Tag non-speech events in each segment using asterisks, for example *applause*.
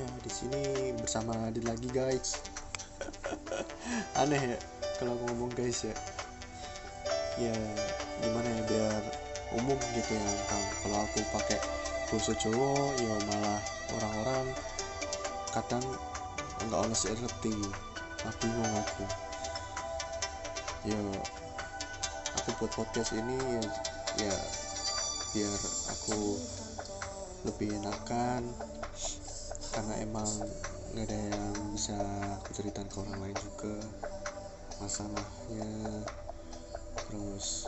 ya di sini bersama Adit lagi guys. Aneh ya kalau aku ngomong guys ya. Ya gimana ya biar umum gitu tahu kalau aku pakai bahasa Jawa ya malah orang-orang kadang nggak sih ngerti. Nah, bingung aku. Ya aku buat podcast ini ya ya biar aku lebih enakan karena emang nggak ada yang bisa aku ceritakan ke orang lain juga. Masalahnya terus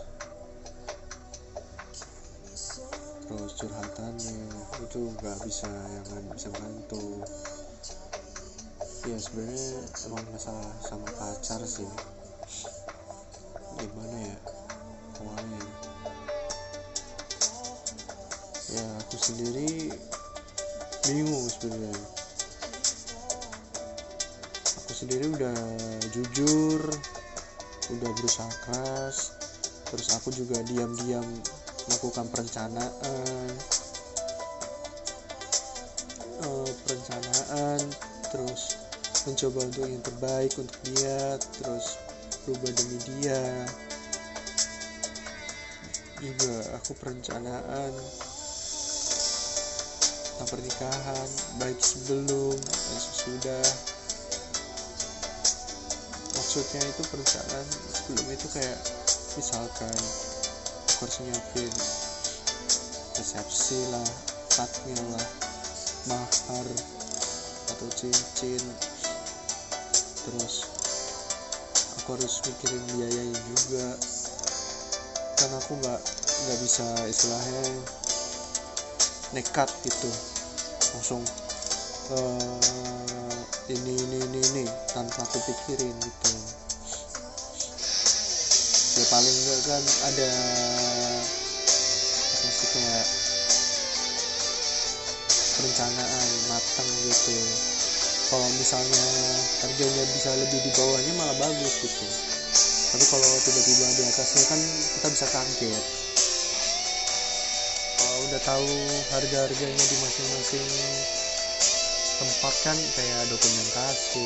terus curhatannya itu nggak bisa yang nggak bisa bantu. Ya sebenarnya emang masalah sama pacar sih. Gimana ya awalnya ya aku sendiri bingung sebenarnya. Aku sendiri udah jujur udah berusaha keras terus aku juga diam-diam melakukan perencanaan. Eh, perencanaan terus mencoba untuk yang terbaik untuk dia terus berubah demi dia. Juga aku perencanaan tentang pernikahan baik sebelum dan sesudah. Maksudnya itu perencanaan sebelum itu kayak misalkan aku harus nyiapin resepsi lah akadnya lah mahar atau cincin. Terus aku harus mikirin biayanya juga. Karena aku nggak nggak bisa istilahnya nekat gitu langsung eh, ini ini ini ini tanpa aku pikirin gitu. Ya paling enggak kan ada apa sih kayak perencanaan matang gitu. Kalau misalnya harganya bisa lebih di bawahnya malah bagus gitu. Tapi kalau tiba-tiba di atasnya kan kita bisa kaget udah tahu harga-harganya di masing-masing tempat kan kayak dokumentasi,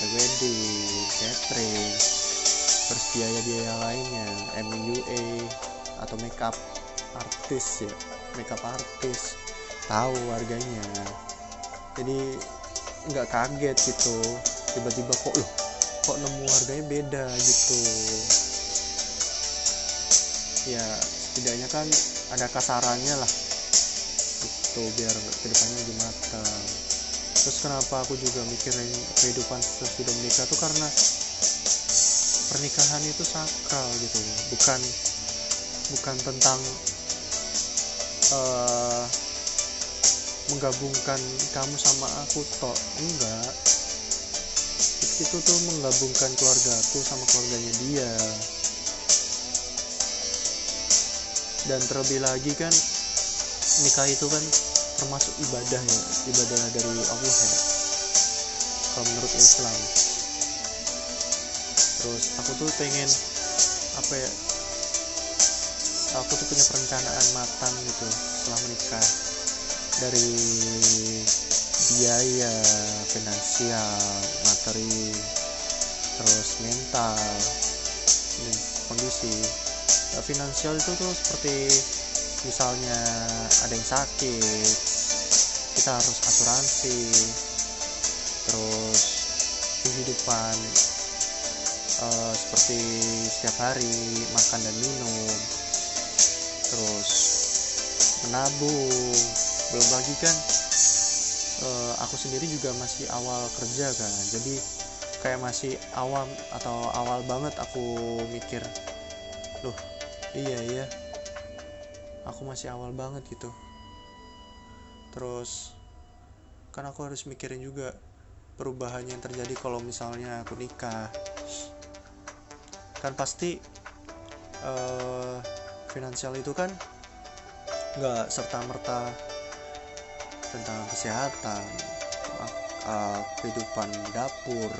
prewedding, catering, terus biaya-biaya lainnya, MUA atau makeup artis ya, makeup artis tahu harganya. Jadi nggak kaget gitu, tiba-tiba kok loh kok nemu harganya beda gitu. Ya setidaknya kan ada kasarannya lah. Gitu biar ke depannya lebih matang. Terus kenapa aku juga mikirin kehidupan sesudah menikah tuh karena pernikahan itu sakral gitu. Bukan bukan tentang uh, menggabungkan kamu sama aku tok enggak. Itu tuh menggabungkan keluargaku sama keluarganya dia dan terlebih lagi kan nikah itu kan termasuk ibadah ya ibadah dari Allah ya. Kalau menurut Islam. Terus aku tuh pengen apa ya aku tuh punya perencanaan matang gitu setelah menikah. Dari biaya finansial materi terus mental kondisi finansial itu tuh seperti misalnya ada yang sakit kita harus asuransi terus kehidupan uh, seperti setiap hari makan dan minum terus menabung belum lagi kan uh, aku sendiri juga masih awal kerja kan. Jadi kayak masih awam atau awal banget aku mikir iya iya. Aku masih awal banget gitu. Terus kan aku harus mikirin juga perubahan yang terjadi kalau misalnya aku nikah. Kan pasti uh, finansial itu kan nggak serta merta tentang kesehatan uh, kehidupan dapur.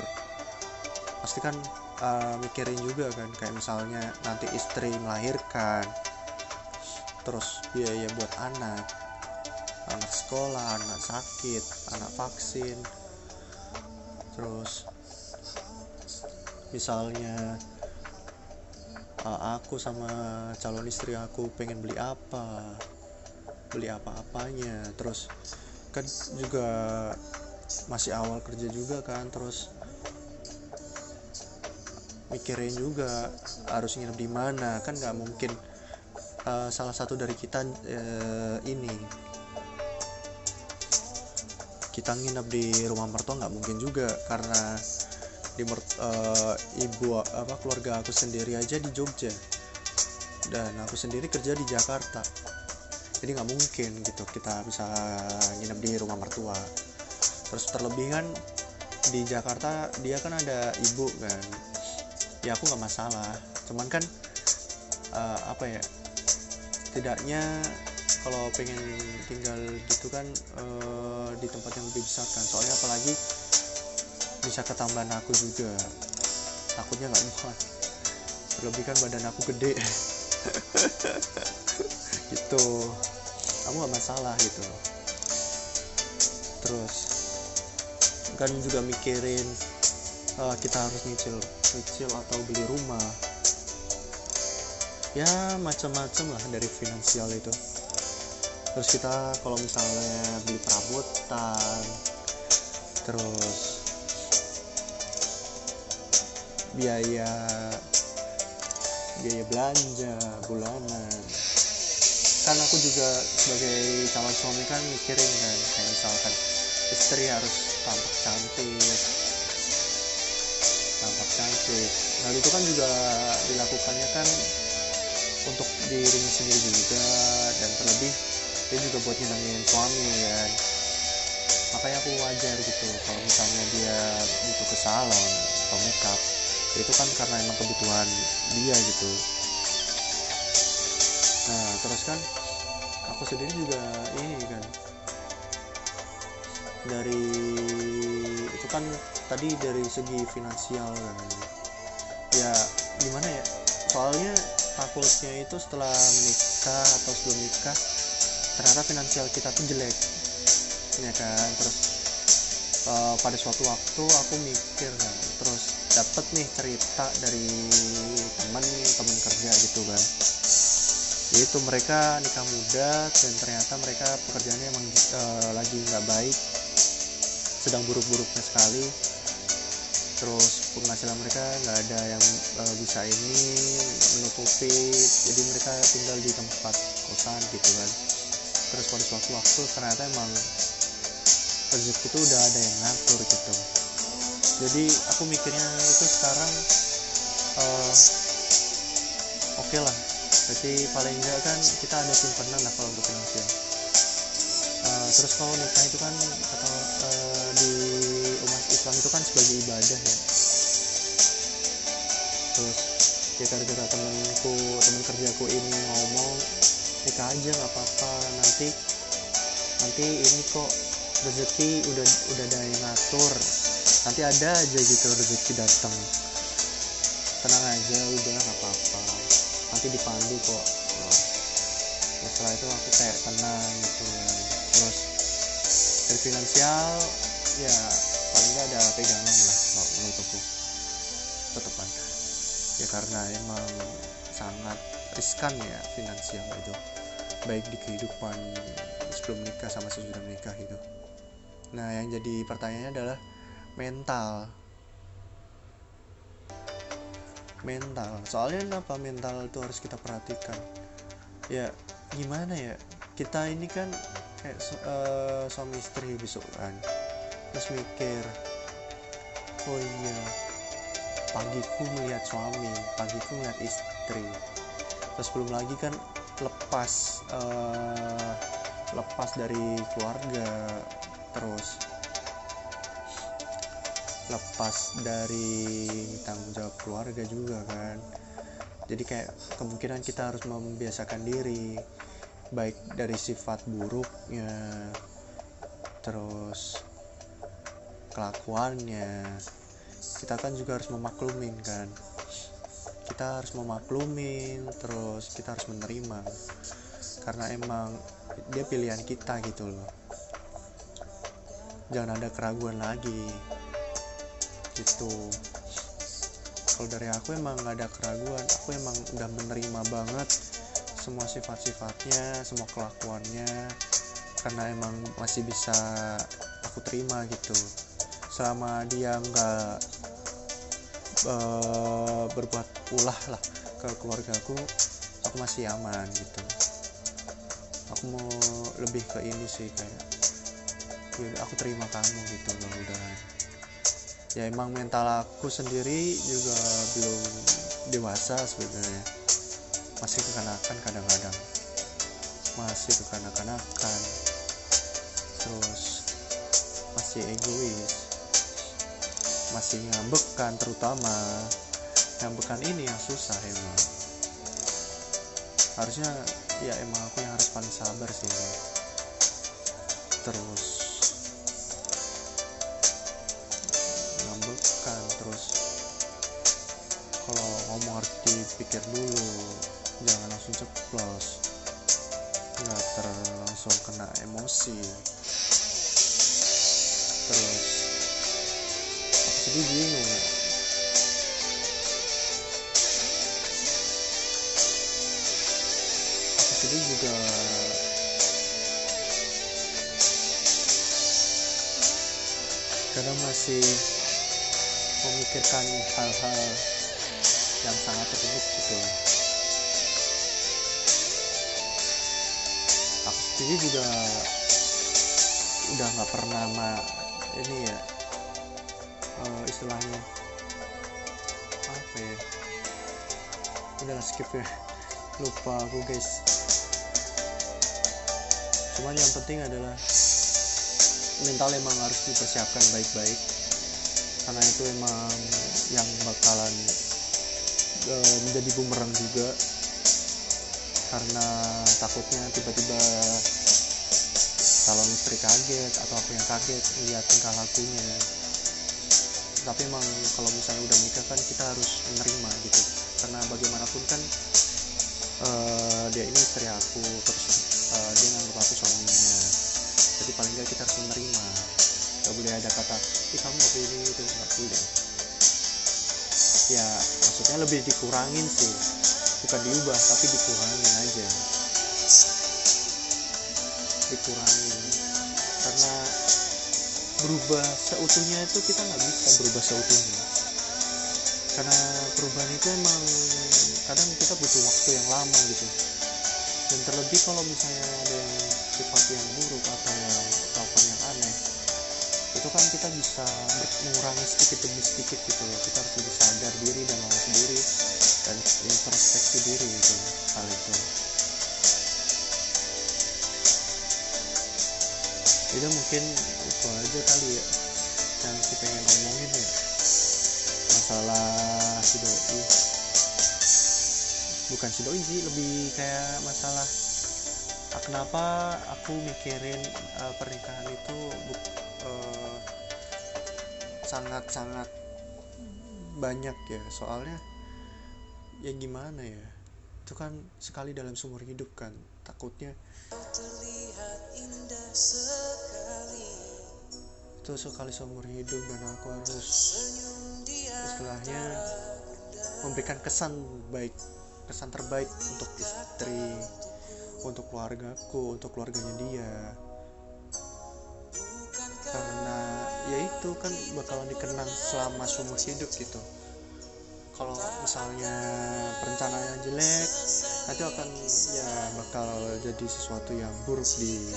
Pasti kan uh, mikirin juga kan kayak misalnya nanti istri melahirkan terus biaya buat anak anak sekolah anak sakit anak vaksin terus misalnya uh, aku sama calon istri aku pengen beli apa beli apa-apanya. Terus kan juga masih awal kerja juga kan terus mikirin juga harus nginep di mana. Kan nggak mungkin uh, salah satu dari kita uh, ini. Kita nginep di rumah mertua nggak mungkin juga karena di uh, ibu apa keluarga aku sendiri aja di Jogja. Dan aku sendiri kerja di Jakarta. Jadi nggak mungkin gitu kita bisa nginep di rumah mertua. Terus terlebih kan di Jakarta dia kan ada ibu kan ya aku nggak masalah. Cuman kan uh, apa ya tidaknya kalau pengen tinggal gitu kan uh, di tempat yang lebih besar kan. Soalnya apalagi bisa ketambahan aku juga. Takutnya nggak muat. Terlebih kan badan aku gede. *laughs* Gitu. Aku nggak masalah gitu. Terus kan juga mikirin uh, kita harus nyicil nyicil atau beli rumah. Ya macam-macam lah dari finansial itu. Terus kita kalau misalnya beli perabotan terus biaya biaya belanja bulanan. Kan aku juga sebagai calon suami kan mikirin kan kayak misalkan istri harus tampak cantik cantik hal itu kan juga dilakukannya kan untuk dirinya sendiri juga dan terlebih dia juga buat nyenengin suami kan. Makanya aku wajar gitu kalau misalnya dia butuh ke salon atau makeup. Itu kan karena emang kebutuhan dia gitu. Nah terus kan aku sendiri juga ini kan. Dari kan tadi dari segi finansial kan. Ya gimana ya? Soalnya takutnya itu setelah menikah atau sebelum nikah ternyata finansial kita tuh jelek. Ya kan? Terus uh, pada suatu waktu aku mikir kan terus dapat nih cerita dari teman teman kerja gitu kan. Itu mereka nikah muda dan ternyata mereka pekerjaannya emang uh, lagi nggak baik sedang buruk-buruknya sekali. Terus penghasilan mereka nggak ada yang uh, bisa ini menutupi. Jadi mereka tinggal di tempat kosan gitu kan. Terus pada suatu waktu ternyata emang rezeki itu udah ada yang ngatur gitu. Jadi aku mikirnya itu sekarang uh, oke okay lah. Jadi paling enggak kan kita ada simpanan lah kalau untuk finansial. Uh, terus kalau nikah itu kan atau itu kan sebagai ibadah ya. Terus ya gara-gara temenku temen kerjaku ini ngomong nikah aja nggak apa-apa nanti nanti ini kok rezeki udah udah ada yang ngatur. Nanti ada aja gitu rezeki datang. Tenang aja udah nggak apa-apa. Nanti dipandu kok. Nah, setelah itu aku kayak tenang gitu. Terus dari finansial ya ada pegangan lah kalau menurutku. Tetepan ya karena emang sangat riskan ya finansial itu baik di kehidupan sebelum nikah sama sesudah menikah itu nah yang jadi pertanyaannya adalah mental. Mental. Soalnya kenapa mental itu harus kita perhatikan? Ya gimana ya? Kita ini kan kayak uh, suami istri besok kan. Terus mikir oh iya. Pagiku melihat suami pagiku melihat istri. Terus belum lagi kan lepas uh, lepas dari keluarga terus lepas dari tanggung jawab keluarga juga kan. Jadi kayak kemungkinan kita harus membiasakan diri baik dari sifat buruknya terus kelakuannya kita kan juga harus memaklumin kan. Kita harus memaklumin terus kita harus menerima. Karena emang dia pilihan kita gitu loh. Jangan ada keraguan lagi. Gitu. Kalau dari aku emang nggak ada keraguan. Aku emang udah menerima banget semua sifat-sifatnya semua kelakuannya. Karena emang masih bisa aku terima gitu. Selama dia nggak uh, berbuat ulah lah ke keluargaku aku masih aman gitu. Aku mau lebih ke ini sih kayak ya aku terima kamu gitu loh udah. Ya emang mental aku sendiri juga belum dewasa sebenarnya. Masih kekanakan kadang-kadang. Masih kekanak-kanakan terus masih egois masih ngambekan terutama. Ngambekan ini yang susah emang. Harusnya ya emang aku yang harus paling sabar sih. Terus ngambekan terus. Kalau ngomong harus dipikir dulu jangan langsung ceplos. Nggak terlangsung kena emosi. Terus jadi bingung. Jadi juga kadang masih memikirkan hal-hal yang sangat rumit gitu. Aku sendiri juga udah nggak pernah ma ini ya uh, istilahnya. Apa ya? Udah skip ya. Lupa aku guys. Cuman yang penting adalah mental emang harus dipersiapkan baik-baik. Karena itu emang yang bakalan uh, menjadi bumerang juga. Karena takutnya tiba-tiba calon istri kaget atau aku yang kaget lihat tingkah lakunya tapi emang kalau misalnya udah nikah kan kita harus menerima gitu. Karena bagaimanapun kan uh, dia ini istri aku terus uh, dia nganggap aku suaminya. Jadi paling nggak kita harus menerima. Gak boleh ada kata ih kamu apa ini itu nggak boleh. Ya maksudnya lebih dikurangin sih. Bukan diubah tapi dikurangin aja. Dikurangin. Karena berubah seutuhnya itu kita nggak bisa berubah seutuhnya. Karena perubahan itu emang kadang kita butuh waktu yang lama gitu. Dan terlebih kalau misalnya ada yang sifat yang buruk atau yang kelakuan yang aneh itu kan kita bisa mengurangi sedikit demi sedikit gitu loh. Kita harus lebih sadar diri dan mawas diri dan introspeksi diri gitu hal itu itu mungkin itu aja kali ya yang si pengen ngomongin ya. Masalah si doi. Bukan si doi sih lebih kayak masalah ah, kenapa aku mikirin uh, pernikahan itu uh, sangat-sangat banyak ya? Soalnya ya gimana ya? Itu kan sekali dalam seumur hidup kan takutnya itu sekali seumur hidup dan aku harus istilahnya memberikan kesan baik kesan terbaik untuk istri untuk keluargaku untuk keluarganya dia. Karena ya itu kan bakalan dikenang selama seumur hidup gitu. Kalau misalnya perencanaannya jelek nanti akan ya bakal jadi sesuatu yang buruk di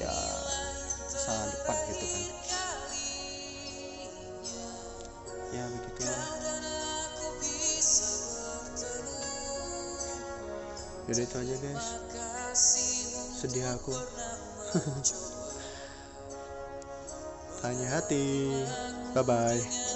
ya masa depan gitu kan. Ya begitulah Yaudah itu aja guys. Sedih aku. *laughs* Tanya hati. Bye bye